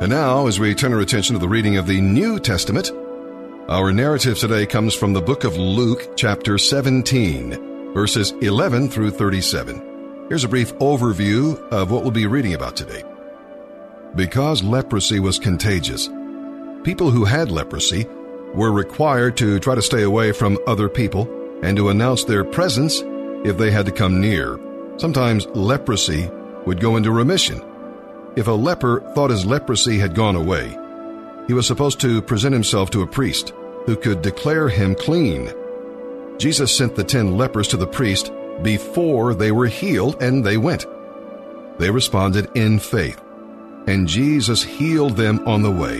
And now, as we turn our attention to the reading of the New Testament, our narrative today comes from the book of Luke, chapter 17, verses 11 through 37. Here's a brief overview of what we'll be reading about today. Because leprosy was contagious, people who had leprosy were required to try to stay away from other people and to announce their presence if they had to come near. Sometimes leprosy would go into remission if a leper thought his leprosy had gone away, he was supposed to present himself to a priest who could declare him clean. Jesus sent the ten lepers to the priest before they were healed, and they went. They responded in faith, and Jesus healed them on the way.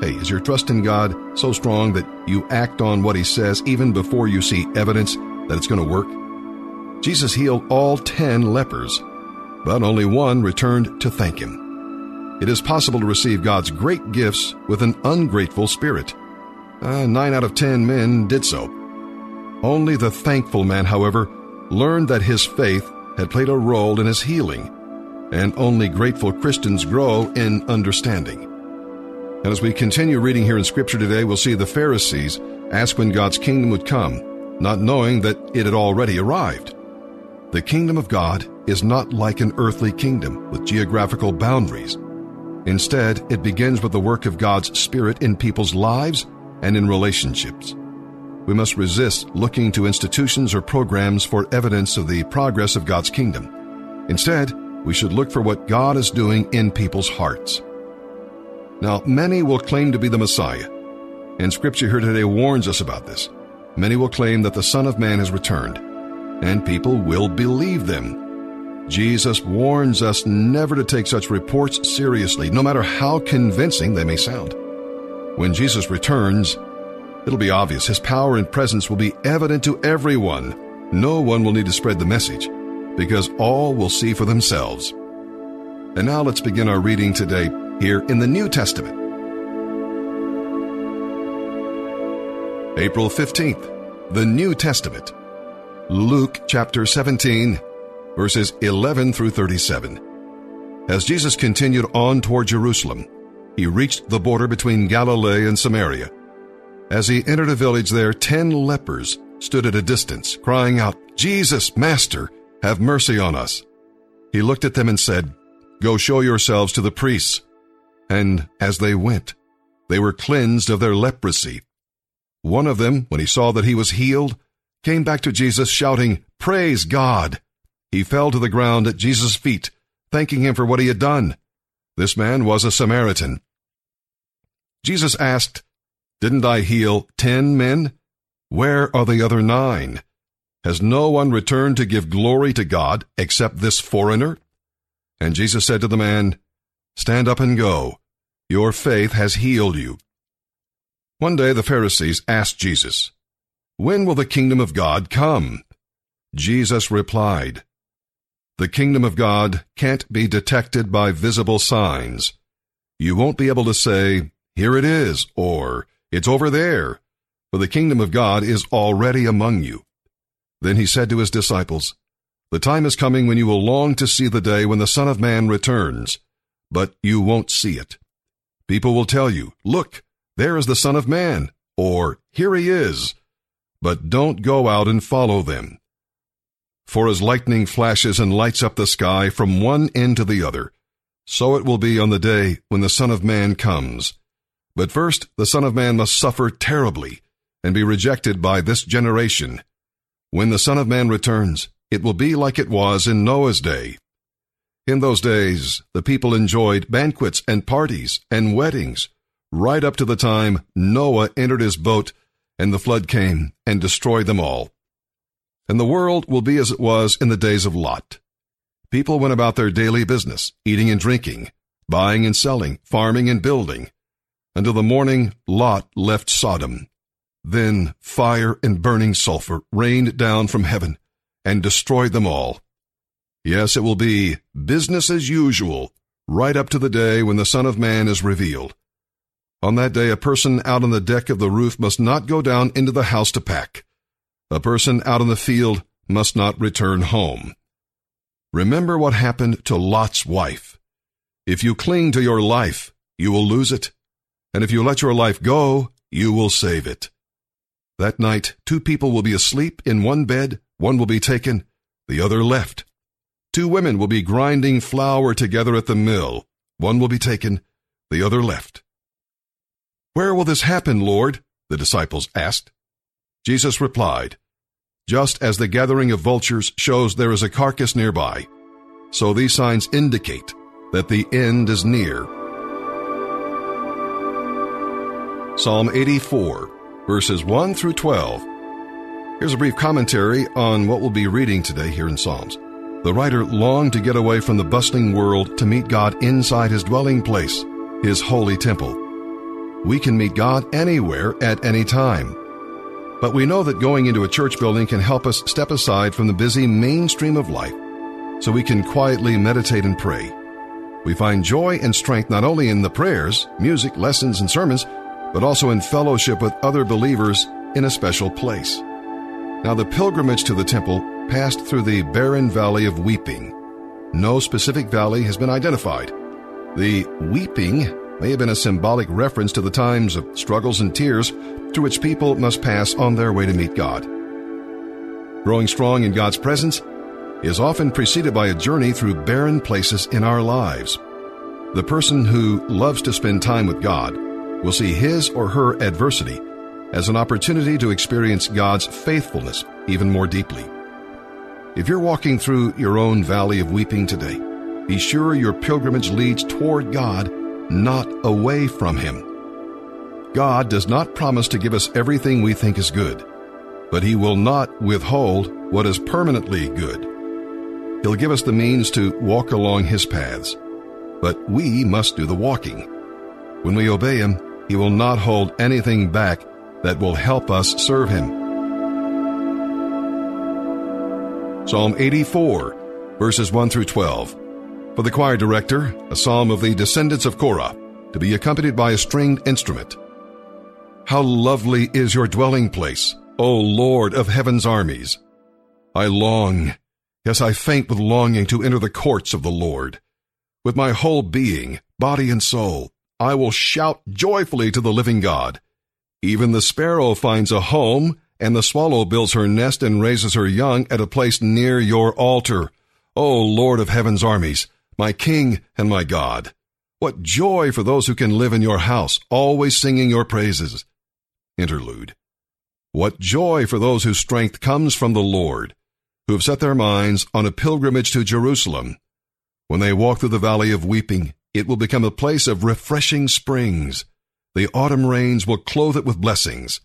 Hey, is your trust in God so strong that you act on what He says even before you see evidence that it's going to work? Jesus healed all ten lepers but only one returned to thank him. It is possible to receive God's great gifts with an ungrateful spirit. Uh, nine out of ten men did so. Only the thankful man, however, learned that his faith had played a role in his healing, and only grateful Christians grow in understanding. And as we continue reading here in Scripture today, we'll see the Pharisees ask when God's kingdom would come, not knowing that it had already arrived. The kingdom of God is not like an earthly kingdom with geographical boundaries. Instead, it begins with the work of God's Spirit in people's lives and in relationships. We must resist looking to institutions or programs for evidence of the progress of God's kingdom. Instead, we should look for what God is doing in people's hearts. Now, many will claim to be the Messiah, and Scripture here today warns us about this. Many will claim that the Son of Man has returned and people will believe them. Jesus warns us never to take such reports seriously, no matter how convincing they may sound. When Jesus returns, it'll be obvious his power and presence will be evident to everyone. No one will need to spread the message, because all will see for themselves. And now let's begin our reading today here in the New Testament. April 15th, the New Testament. Luke chapter 17, verses 11 through 37. As Jesus continued on toward Jerusalem, he reached the border between Galilee and Samaria. As he entered a village there, ten lepers stood at a distance, crying out, Jesus, Master, have mercy on us. He looked at them and said, Go show yourselves to the priests. And as they went, they were cleansed of their leprosy. One of them, when he saw that he was healed, came back to Jesus shouting, Praise God! He fell to the ground at Jesus' feet, thanking him for what he had done. This man was a Samaritan. Jesus asked, Didn't I heal ten men? Where are the other nine? Has no one returned to give glory to God except this foreigner? And Jesus said to the man, Stand up and go. Your faith has healed you. One day the Pharisees asked Jesus, when will the kingdom of God come? Jesus replied, The kingdom of God can't be detected by visible signs. You won't be able to say, Here it is, or It's over there, for the kingdom of God is already among you. Then he said to his disciples, The time is coming when you will long to see the day when the Son of Man returns, but you won't see it. People will tell you, Look, there is the Son of Man, or Here he is but don't go out and follow them. For as lightning flashes and lights up the sky from one end to the other, so it will be on the day when the Son of Man comes. But first, the Son of Man must suffer terribly and be rejected by this generation. When the Son of Man returns, it will be like it was in Noah's day. In those days, the people enjoyed banquets and parties and weddings, right up to the time Noah entered his boat and the flood came and destroyed them all. And the world will be as it was in the days of Lot. People went about their daily business, eating and drinking, buying and selling, farming and building, until the morning Lot left Sodom. Then fire and burning sulfur rained down from heaven and destroyed them all. Yes, it will be business as usual right up to the day when the Son of Man is revealed. On that day, a person out on the deck of the roof must not go down into the house to pack. A person out in the field must not return home. Remember what happened to Lot's wife. If you cling to your life, you will lose it. And if you let your life go, you will save it. That night, two people will be asleep in one bed, one will be taken, the other left. Two women will be grinding flour together at the mill, one will be taken, the other left. Where will this happen, Lord? the disciples asked. Jesus replied, Just as the gathering of vultures shows there is a carcass nearby, so these signs indicate that the end is near. Psalm 84, verses 1 through 12. Here's a brief commentary on what we'll be reading today here in Psalms. The writer longed to get away from the bustling world to meet God inside his dwelling place, his holy temple. We can meet God anywhere at any time. But we know that going into a church building can help us step aside from the busy mainstream of life so we can quietly meditate and pray. We find joy and strength not only in the prayers, music, lessons, and sermons, but also in fellowship with other believers in a special place. Now, the pilgrimage to the temple passed through the barren valley of weeping. No specific valley has been identified. The weeping may have been a symbolic reference to the times of struggles and tears through which people must pass on their way to meet God. Growing strong in God's presence is often preceded by a journey through barren places in our lives. The person who loves to spend time with God will see his or her adversity as an opportunity to experience God's faithfulness even more deeply. If you're walking through your own valley of weeping today, be sure your pilgrimage leads toward God, not away from Him. God does not promise to give us everything we think is good, but He will not withhold what is permanently good. He'll give us the means to walk along His paths, but we must do the walking. When we obey Him, He will not hold anything back that will help us serve Him. Psalm 84, verses 1 through 12. For the choir director, a psalm of the descendants of Korah, to be accompanied by a stringed instrument. How lovely is your dwelling place, O Lord of heaven's armies! I long, yes, I faint with longing to enter the courts of the Lord. With my whole being, body and soul, I will shout joyfully to the living God. Even the sparrow finds a home, and the swallow builds her nest and raises her young at a place near your altar. O Lord of heaven's armies, my King and my God. What joy for those who can live in your house, always singing your praises. Interlude. What joy for those whose strength comes from the Lord, who have set their minds on a pilgrimage to Jerusalem. When they walk through the valley of weeping, it will become a place of refreshing springs. The autumn rains will clothe it with blessings.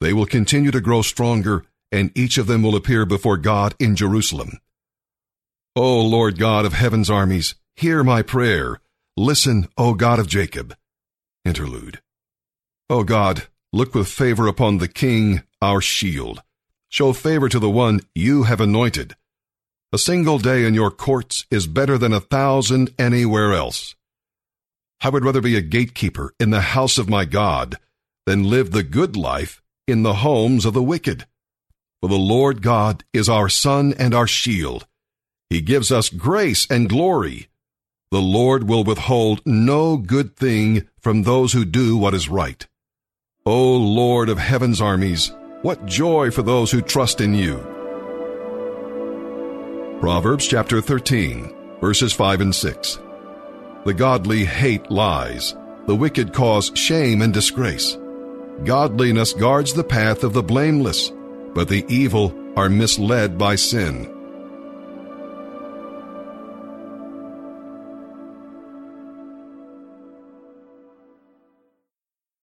They will continue to grow stronger, and each of them will appear before God in Jerusalem. O Lord God of heaven's armies, hear my prayer. Listen, O God of Jacob. Interlude. O God, look with favor upon the King, our shield. Show favor to the one you have anointed. A single day in your courts is better than a thousand anywhere else. I would rather be a gatekeeper in the house of my God than live the good life in the homes of the wicked. For the Lord God is our sun and our shield. He gives us grace and glory. The Lord will withhold no good thing from those who do what is right. O Lord of heaven's armies, what joy for those who trust in you. Proverbs chapter 13, verses 5 and 6. The godly hate lies. The wicked cause shame and disgrace. Godliness guards the path of the blameless, but the evil are misled by sin.